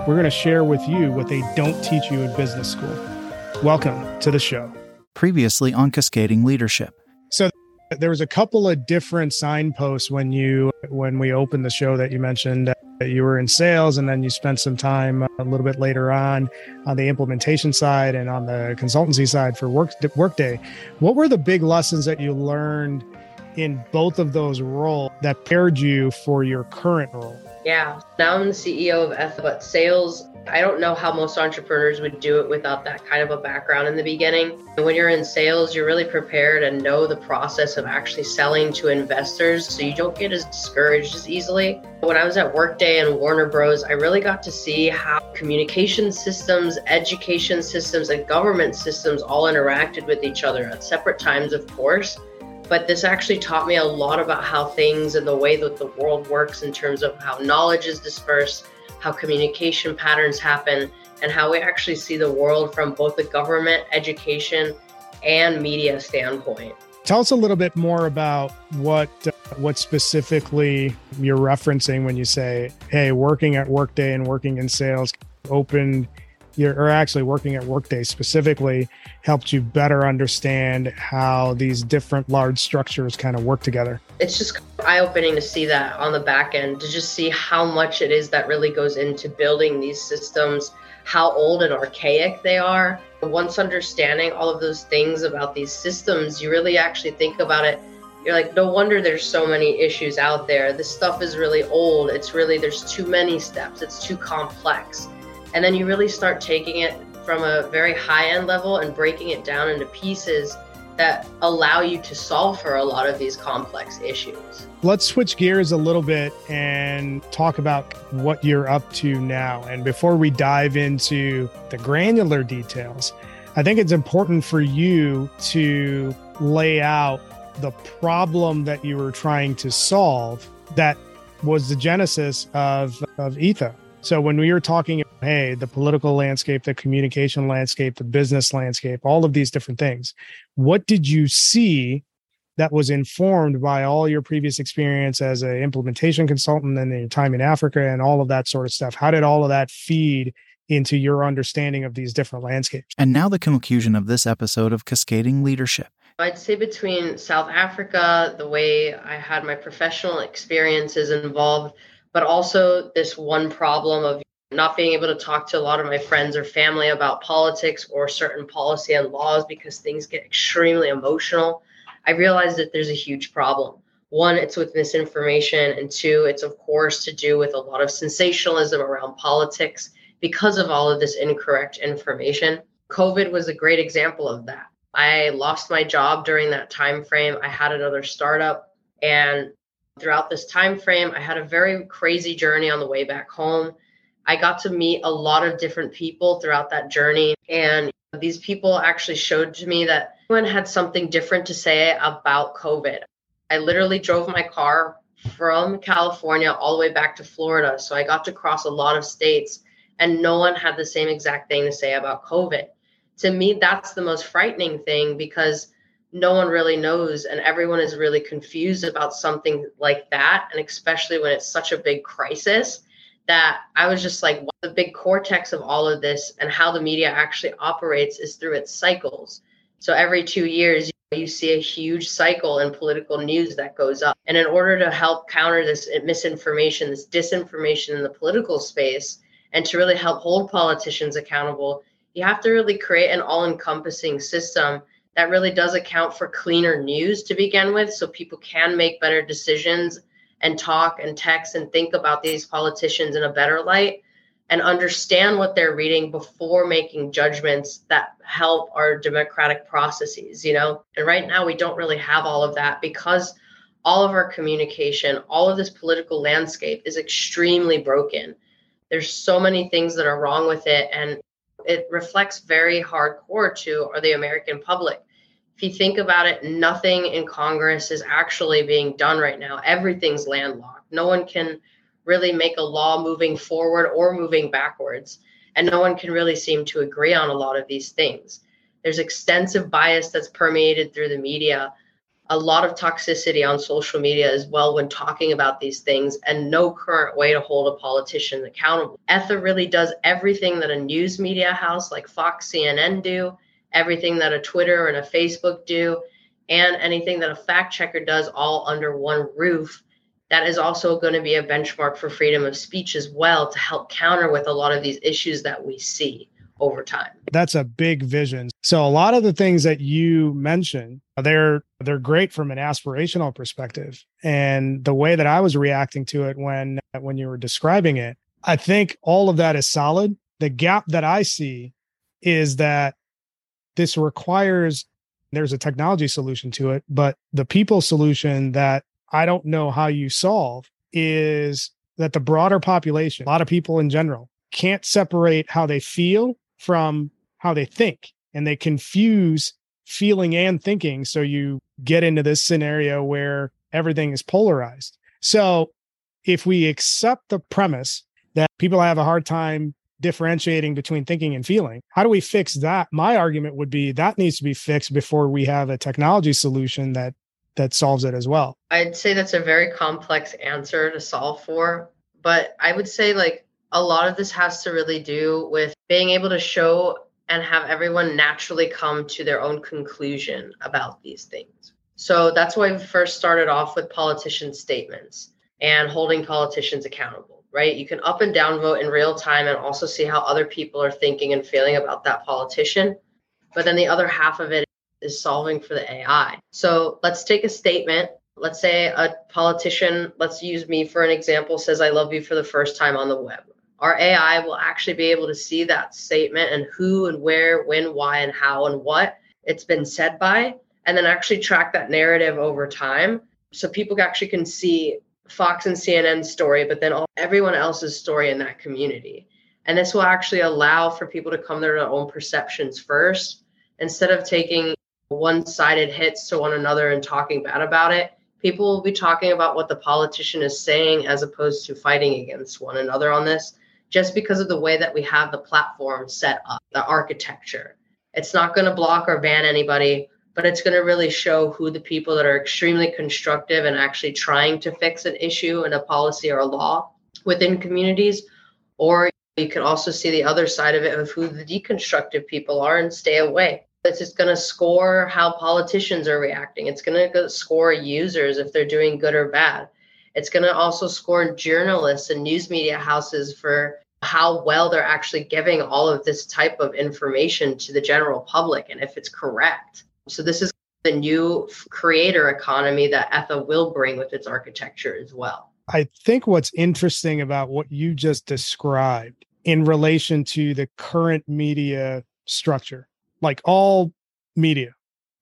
We're going to share with you what they don't teach you in business school. Welcome to the show. Previously on Cascading Leadership. So there was a couple of different signposts when you when we opened the show that you mentioned that you were in sales and then you spent some time uh, a little bit later on on the implementation side and on the consultancy side for work workday what were the big lessons that you learned in both of those roles that paired you for your current role yeah. Now I'm the CEO of F, but sales, I don't know how most entrepreneurs would do it without that kind of a background in the beginning. And when you're in sales, you're really prepared and know the process of actually selling to investors. So you don't get as discouraged as easily. When I was at Workday and Warner Bros., I really got to see how communication systems, education systems, and government systems all interacted with each other at separate times, of course but this actually taught me a lot about how things and the way that the world works in terms of how knowledge is dispersed, how communication patterns happen, and how we actually see the world from both the government, education, and media standpoint. Tell us a little bit more about what uh, what specifically you're referencing when you say, "Hey, working at Workday and working in sales opened you're or actually working at Workday specifically helped you better understand how these different large structures kind of work together? It's just eye opening to see that on the back end, to just see how much it is that really goes into building these systems, how old and archaic they are. Once understanding all of those things about these systems, you really actually think about it. You're like no wonder there's so many issues out there. This stuff is really old. It's really there's too many steps. It's too complex and then you really start taking it from a very high end level and breaking it down into pieces that allow you to solve for a lot of these complex issues. Let's switch gears a little bit and talk about what you're up to now. And before we dive into the granular details, I think it's important for you to lay out the problem that you were trying to solve that was the genesis of, of Etha. So when we were talking, hey, the political landscape, the communication landscape, the business landscape, all of these different things, what did you see that was informed by all your previous experience as an implementation consultant and your time in Africa and all of that sort of stuff? How did all of that feed into your understanding of these different landscapes? And now the conclusion of this episode of Cascading Leadership. I'd say between South Africa, the way I had my professional experiences involved but also this one problem of not being able to talk to a lot of my friends or family about politics or certain policy and laws because things get extremely emotional. I realized that there's a huge problem. One, it's with misinformation, and two, it's of course to do with a lot of sensationalism around politics because of all of this incorrect information. COVID was a great example of that. I lost my job during that time frame. I had another startup and throughout this time frame i had a very crazy journey on the way back home i got to meet a lot of different people throughout that journey. And these people actually showed to me that everyone had something different to say about covid. I literally drove my car from california all the way back to florida. So i got to cross a lot of states and no one had the same exact thing to say about covid. To me that's the most frightening thing because no one really knows and everyone is really confused about something like that. And especially when it's such a big crisis that i was just like the big cortex of all of this and how the media actually operates is through its cycles. So every two years you see a huge cycle in political news that goes up. And in order to help counter this misinformation this disinformation in the political space and to really help hold politicians accountable you have to really create an all-encompassing system that really does account for cleaner news to begin with so people can make better decisions and talk and text and think about these politicians in a better light and understand what they're reading before making judgments that help our democratic processes you know and right now we don't really have all of that because all of our communication all of this political landscape is extremely broken there's so many things that are wrong with it and it reflects very hardcore to the American public. If you think about it, nothing in Congress is actually being done right now. Everything's landlocked. No one can really make a law moving forward or moving backwards. And no one can really seem to agree on a lot of these things. There's extensive bias that's permeated through the media, a lot of toxicity on social media as well when talking about these things, and no current way to hold a politician accountable. Etha really does everything that a news media house like Fox, CNN do, everything that a Twitter and a Facebook do, and anything that a fact checker does all under one roof that is also going to be a benchmark for freedom of speech as well to help counter with a lot of these issues that we see over time. That's a big vision. So a lot of the things that you mentioned, they're they're great from an aspirational perspective. And the way that I was reacting to it when when you were describing it, I think all of that is solid. The gap that I see is that this requires there's a technology solution to it, but the people solution that I don't know how you solve is that the broader population, a lot of people in general, can't separate how they feel from how they think. And they confuse feeling and thinking. So you get into this scenario where everything is polarized. So if we accept the premise that people have a hard time differentiating between thinking and feeling, how do we fix that? My argument would be that needs to be fixed before we have a technology solution that that solves it as well? I'd say that's a very complex answer to solve for, but I would say like a lot of this has to really do with being able to show and have everyone naturally come to their own conclusion about these things. So that's why we first started off with politician statements and holding politicians accountable, right? You can up and down vote in real time and also see how other people are thinking and feeling about that politician. But then the other half of it is solving for the AI. So let's take a statement. Let's say a politician, let's use me for an example, says, I love you for the first time on the web. Our AI will actually be able to see that statement and who and where, when, why, and how and what it's been said by, and then actually track that narrative over time. So people actually can see Fox and CNN's story, but then all, everyone else's story in that community. And this will actually allow for people to come to their own perceptions first instead of taking one sided hits to one another and talking bad about it, people will be talking about what the politician is saying as opposed to fighting against one another on this, just because of the way that we have the platform set up, the architecture. It's not going to block or ban anybody, but it's going to really show who the people that are extremely constructive and actually trying to fix an issue and a policy or a law within communities. Or you can also see the other side of it of who the deconstructive people are and stay away. It's just going to score how politicians are reacting. It's going to score users if they're doing good or bad. It's going to also score journalists and news media houses for how well they're actually giving all of this type of information to the general public and if it's correct. So, this is the new creator economy that Etha will bring with its architecture as well. I think what's interesting about what you just described in relation to the current media structure like all media,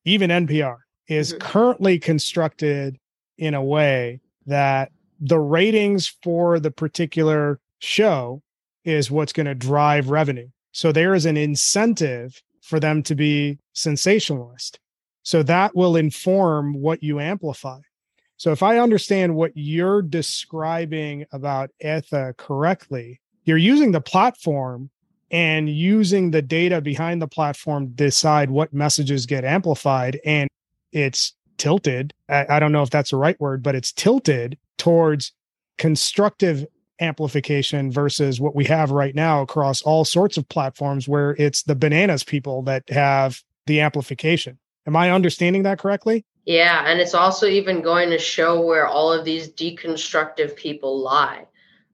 even NPR, is mm-hmm. currently constructed in a way that the ratings for the particular show is what's going to drive revenue. So there is an incentive for them to be sensationalist. So that will inform what you amplify. So if I understand what you're describing about Etha correctly, you're using the platform and using the data behind the platform decide what messages get amplified and it's tilted I, don't know if that's the right word but it's tilted towards constructive amplification versus what we have right now across all sorts of platforms where it's the bananas people that have the amplification am i understanding that correctly yeah and it's also even going to show where all of these deconstructive people lie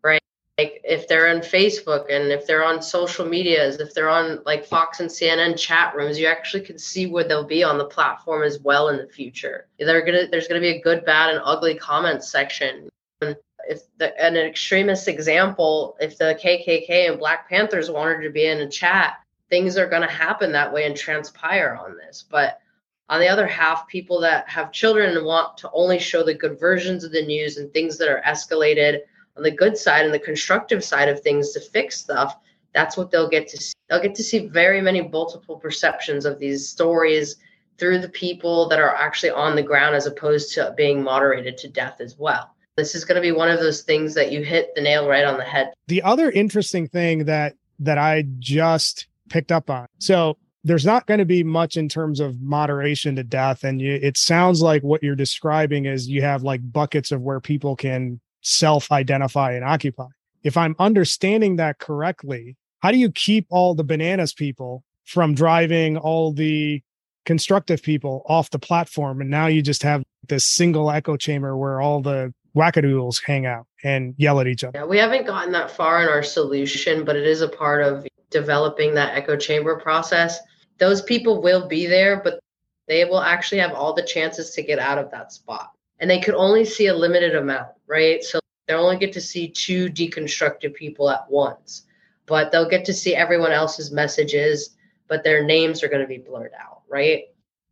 right? like if they're on Facebook and if they're on social medias, if they're on like Fox and CNN chat rooms, you actually can see where they'll be on the platform as well in the future. They're gonna there's gonna be a good, bad, and ugly comments section. And if the, an extremist example, if the KKK and Black Panthers wanted to be in a chat, things are gonna happen that way and transpire on this. But on the other half, people that have children and want to only show the good versions of the news and things that are escalated on the good side and the constructive side of things to fix stuff, that's what they'll get to see. they'll get to see very many multiple perceptions of these stories through the people that are actually on the ground as opposed to being moderated to death as well. This is going to be one of those things that you hit the nail right on the head. The other interesting thing that that I just picked up on. So there's not going to be much in terms of moderation to death and you, it sounds like what you're describing is you have like buckets of where people can self-identify and occupy. If I'm understanding that correctly, how do you keep all the bananas people from driving all the constructive people off the platform and now you just have this single echo chamber where all the wackadoodles hang out and yell at each other. Yeah, we haven't gotten that far in our solution, but it is a part of developing that echo chamber process. Those people will be there, but they will actually have all the chances to get out of that spot. And they could only see a limited amount, right? So they only get to see two deconstructive people at once, but they'll get to see everyone else's messages, but their names are going to be blurred out, right?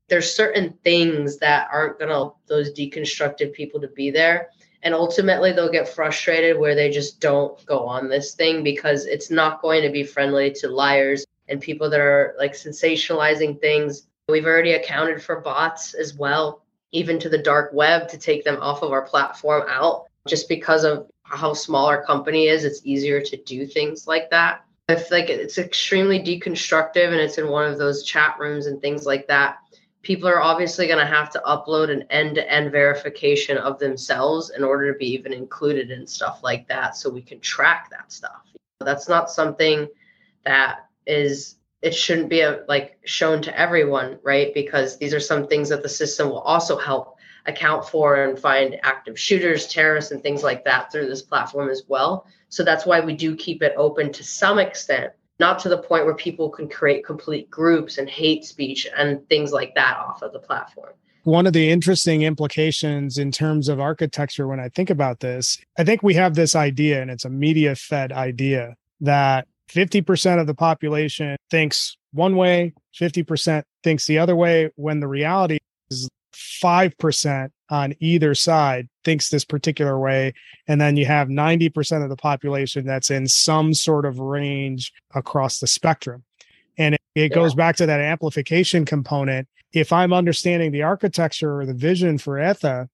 There's certain things that aren't going to those deconstructive people to be there and ultimately they'll get frustrated where they just don't go on this thing because it's not going to be friendly to liars and people that are like sensationalizing things. We've already accounted for bots as well even to the dark web to take them off of our platform out. Just because of how small our company is it's easier to do things like that. If like it's extremely deconstructive and it's in one of those chat rooms and things like that people are obviously going to have to upload an end-to-end verification of themselves in order to be even included in stuff like that so we can track that stuff. That's not something that is it shouldn't be a, like shown to everyone right? Because these are some things that the system will also help account for and find active shooters terrorists and things like that through this platform as well. So that's why we do keep it open to some extent not to the point where people can create complete groups and hate speech and things like that off of the platform. One of the interesting implications in terms of architecture, when I think about this, I think we have this idea, and it's a media fed idea, that 50% of the population thinks one way, 50% thinks the other way, when the reality 5% on either side thinks this particular way. And then you have 90% of the population that's in some sort of range across the spectrum. And it, it yeah. goes back to that amplification component. If I'm understanding the architecture or the vision for Etha,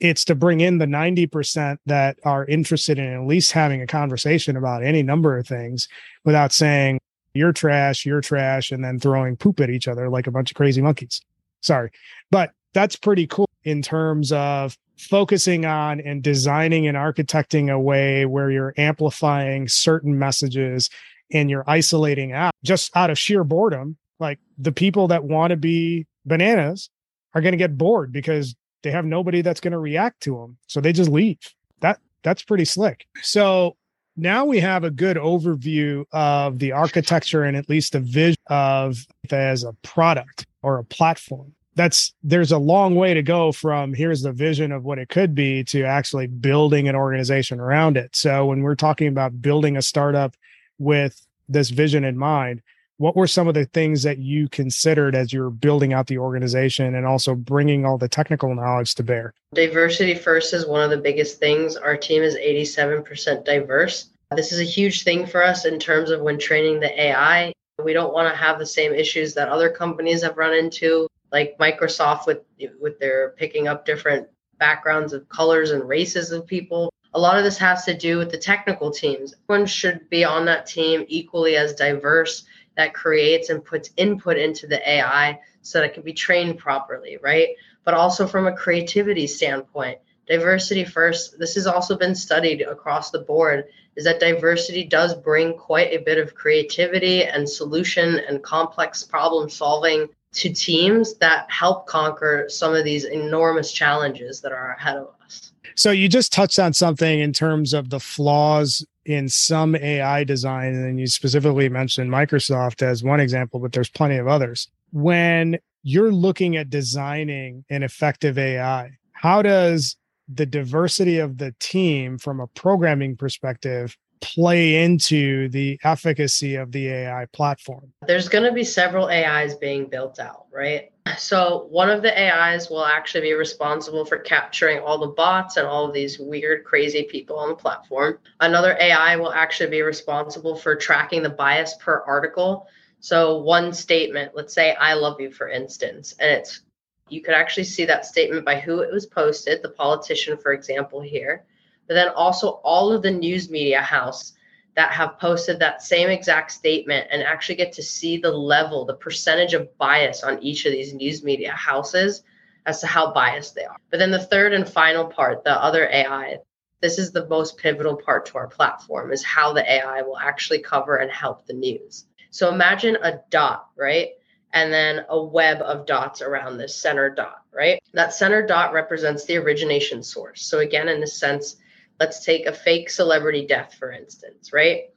it's to bring in the 90% that are interested in at least having a conversation about any number of things without saying, you're trash, you're trash, and then throwing poop at each other like a bunch of crazy monkeys. Sorry. But that's pretty cool in terms of focusing on and designing and architecting a way where you're amplifying certain messages and you're isolating out just out of sheer boredom. Like the people that want to be bananas are going to get bored because they have nobody that's going to react to them. So they just leave. That that's pretty slick. So now we have a good overview of the architecture and at least the vision of as a product or a platform that's there's a long way to go from here's the vision of what it could be to actually building an organization around it. So when we're talking about building a startup with this vision in mind, what were some of the things that you considered as you're building out the organization and also bringing all the technical knowledge to bear? Diversity first is one of the biggest things. Our team is 87% diverse. This is a huge thing for us in terms of when training the AI. We don't want to have the same issues that other companies have run into like Microsoft with with their picking up different backgrounds of colors and races of people. A lot of this has to do with the technical teams. Everyone should be on that team equally as diverse that creates and puts input into the AI so that it can be trained properly, right? But also from a creativity standpoint, diversity first. This has also been studied across the board is that diversity does bring quite a bit of creativity and solution and complex problem solving to teams that help conquer some of these enormous challenges that are ahead of us. So you just touched on something in terms of the flaws in some AI design, and you specifically mentioned Microsoft as one example, but there's plenty of others. When you're looking at designing an effective AI, how does the diversity of the team from a programming perspective play into the efficacy of the AI platform? There's going to be several AIs being built out, right? So, one of the AIs will actually be responsible for capturing all the bots and all of these weird, crazy people on the platform. Another AI will actually be responsible for tracking the bias per article. So, one statement, let's say, I love you, for instance, and it's you could actually see that statement by who it was posted, the politician, for example, here, but then also all of the news media house that have posted that same exact statement and actually get to see the level, the percentage of bias on each of these news media houses as to how biased they are. But then the third and final part, the other AI, this is the most pivotal part to our platform is how the AI will actually cover and help the news. So imagine a dot, right? And then a web of dots around this center dot, right? That center dot represents the origination source. So again, in this sense, Let's take a fake celebrity death, for instance, right?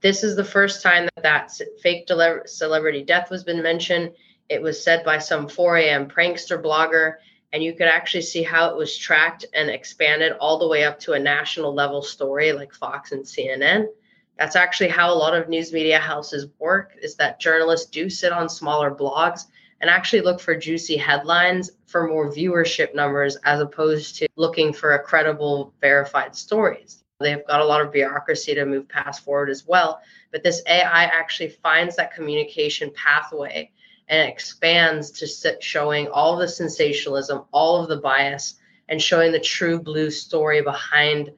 This is the first time that that fake celebrity death was been mentioned. It was said by some 4 a.m. prankster blogger, and you could actually see how it was tracked and expanded all the way up to a national level story like Fox and CNN. That's actually how a lot of news media houses work is that journalists do sit on smaller blogs and actually look for juicy headlines for more viewership numbers as opposed to looking for a credible, verified stories. They've got a lot of bureaucracy to move past forward as well. But this AI actually finds that communication pathway and expands to showing all the sensationalism, all of the bias, and showing the true blue story behind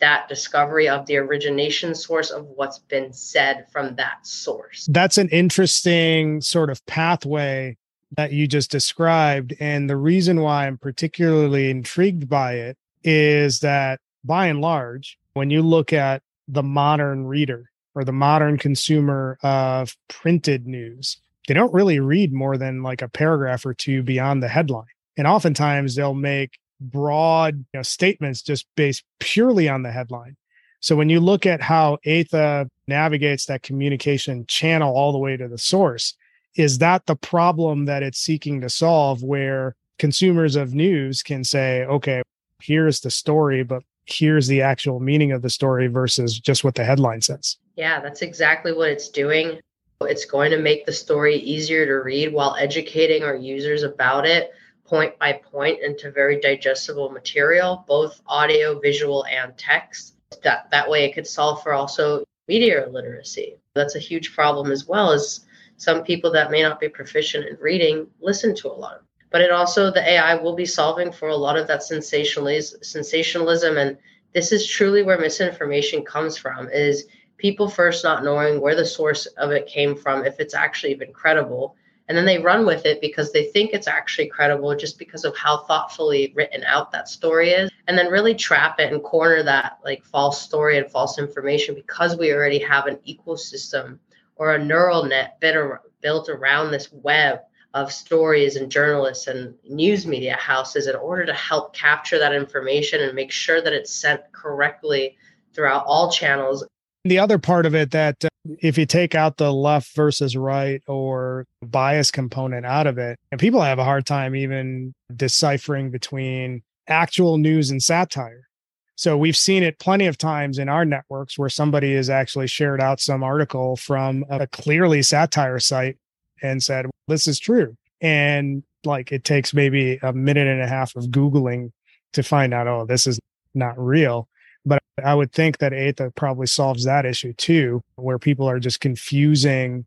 that discovery of the origination source of what's been said from that source. That's an interesting sort of pathway that you just described. And the reason why I'm particularly intrigued by it is that by and large, when you look at the modern reader or the modern consumer of printed news, they don't really read more than like a paragraph or two beyond the headline. And oftentimes they'll make broad you know, statements just based purely on the headline. So when you look at how Etha navigates that communication channel all the way to the source, is that the problem that it's seeking to solve where consumers of news can say, okay, here's the story, but here's the actual meaning of the story versus just what the headline says? Yeah, that's exactly what it's doing. It's going to make the story easier to read while educating our users about it point by point into very digestible material, both audio, visual, and text. That, that way it could solve for also media literacy. That's a huge problem as well as some people that may not be proficient in reading listen to a lot of but it also the ai will be solving for a lot of that sensationalism sensationalism and this is truly where misinformation comes from is people first not knowing where the source of it came from if it's actually even credible and then they run with it because they think it's actually credible just because of how thoughtfully written out that story is. And then really trap it and corner that like false story and false information because we already have an ecosystem or a neural net built around this web of stories and journalists and news media houses in order to help capture that information and make sure that it's sent correctly throughout all channels. The other part of it that uh, if you take out the left versus right or bias component out of it, and people have a hard time even deciphering between actual news and satire. So we've seen it plenty of times in our networks where somebody has actually shared out some article from a clearly satire site and said, this is true. And like it takes maybe a minute and a half of Googling to find out, oh, this is not real. But I would think that Etha probably solves that issue too, where people are just confusing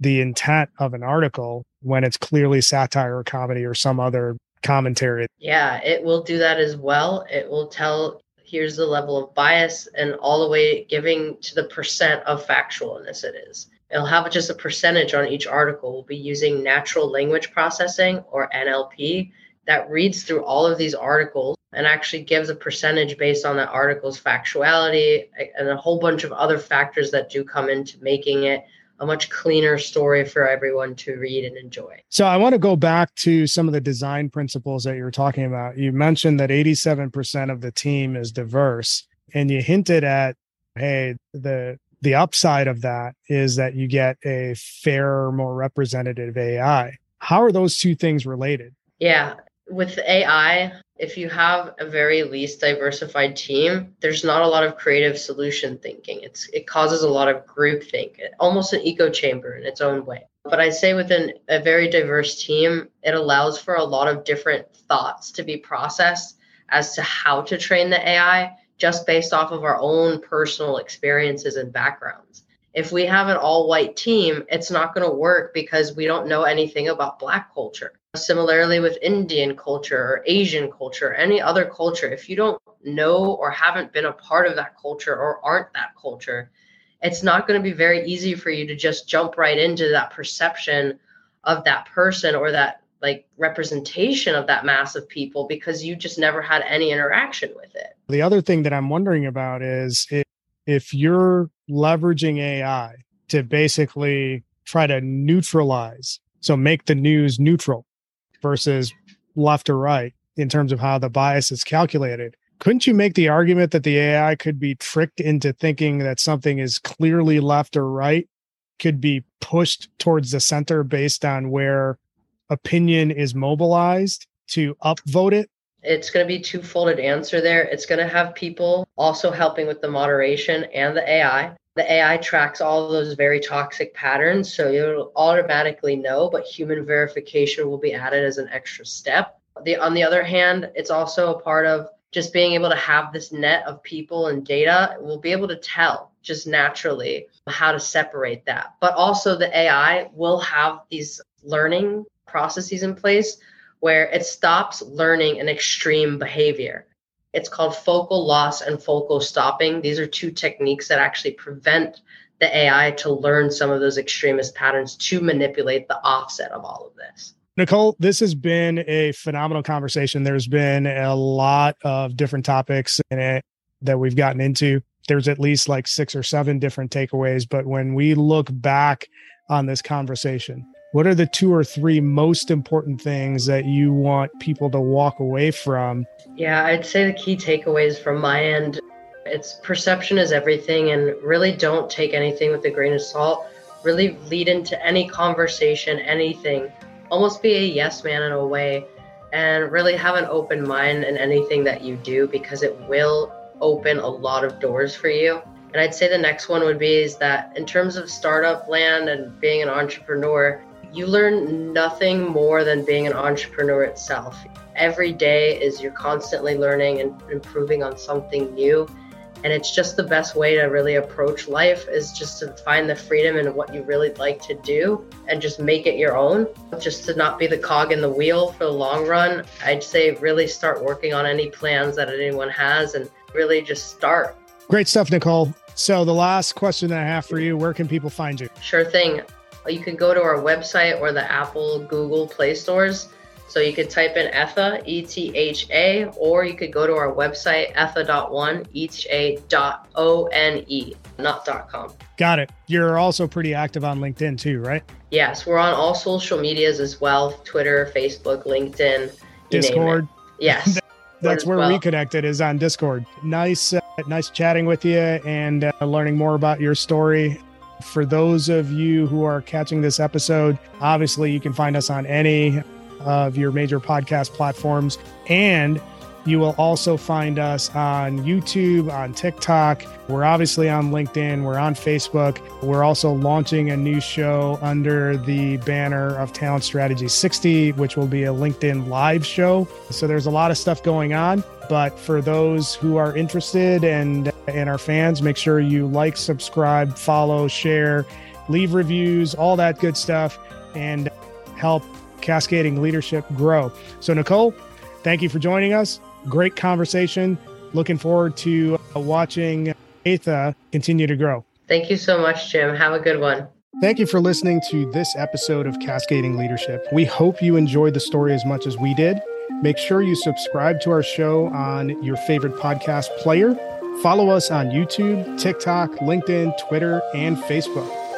the intent of an article when it's clearly satire or comedy or some other commentary. Yeah, it will do that as well. It will tell here's the level of bias and all the way giving to the percent of factualness it is. It'll have just a percentage on each article. We'll be using natural language processing or NLP that reads through all of these articles and actually gives a percentage based on that article's factuality and a whole bunch of other factors that do come into making it a much cleaner story for everyone to read and enjoy. So I want to go back to some of the design principles that you were talking about. You mentioned that 87% of the team is diverse and you hinted at hey the the upside of that is that you get a fairer more representative AI. How are those two things related? Yeah, with AI, if you have a very least diversified team, there's not a lot of creative solution thinking. It's it causes a lot of group think, almost an echo chamber in its own way. But I say within a very diverse team, it allows for a lot of different thoughts to be processed as to how to train the AI just based off of our own personal experiences and backgrounds. If we have an all white team, it's not going to work because we don't know anything about Black culture. Similarly, with Indian culture or Asian culture, or any other culture, if you don't know or haven't been a part of that culture or aren't that culture, it's not going to be very easy for you to just jump right into that perception of that person or that like representation of that mass of people because you just never had any interaction with it. The other thing that I'm wondering about is if, if you're leveraging AI to basically try to neutralize, so make the news neutral versus left or right in terms of how the bias is calculated. Couldn't you make the argument that the AI could be tricked into thinking that something is clearly left or right, could be pushed towards the center based on where opinion is mobilized to upvote it? It's going to be two-folded answer there. It's going to have people also helping with the moderation and the AI. The AI tracks all those very toxic patterns, so you'll automatically know, but human verification will be added as an extra step. The, on the other hand, it's also a part of just being able to have this net of people and data. We'll be able to tell just naturally how to separate that. But also, the AI will have these learning processes in place where it stops learning an extreme behavior. It's called focal loss and focal stopping. These are two techniques that actually prevent the AI to learn some of those extremist patterns to manipulate the offset of all of this. Nicole, this has been a phenomenal conversation. There's been a lot of different topics in it that we've gotten into. There's at least like six or seven different takeaways. But when we look back on this conversation, what are the two or three most important things that you want people to walk away from? Yeah, I'd say the key takeaways from my end it's perception is everything and really don't take anything with a grain of salt. Really lead into any conversation, anything. Almost be a yes man in a way and really have an open mind in anything that you do because it will open a lot of doors for you. And I'd say the next one would be is that in terms of startup land and being an entrepreneur, you learn nothing more than being an entrepreneur itself. Every day is you're constantly learning and improving on something new. And it's just the best way to really approach life is just to find the freedom in what you really like to do and just make it your own. Just to not be the cog in the wheel for the long run. I'd say really start working on any plans that anyone has and really just start. Great stuff, Nicole. So, the last question that I have for you where can people find you? Sure thing. You can go to our website or the Apple, Google Play stores. So you could type in ETHA, E T H A, or you could go to our website, etha.one, O-N-E, not dot com. Got it. You're also pretty active on LinkedIn too, right? Yes, we're on all social medias as well Twitter, Facebook, LinkedIn, Discord. Yes. That's where well. we connected is on Discord. Nice, uh, nice chatting with you and uh, learning more about your story. For those of you who are catching this episode, obviously you can find us on any of your major podcast platforms. And you will also find us on YouTube, on TikTok. We're obviously on LinkedIn. We're on Facebook. We're also launching a new show under the banner of Talent Strategy 60, which will be a LinkedIn live show. So there's a lot of stuff going on. But for those who are interested and and our fans, make sure you like, subscribe, follow, share, leave reviews, all that good stuff, and help cascading leadership grow. So Nicole, thank you for joining us. Great conversation. Looking forward to uh, watching Etha continue to grow. Thank you so much, Jim. Have a good one. Thank you for listening to this episode of Cascading Leadership. We hope you enjoyed the story as much as we did. Make sure you subscribe to our show on your favorite podcast player. Follow us on YouTube, TikTok, LinkedIn, Twitter, and Facebook.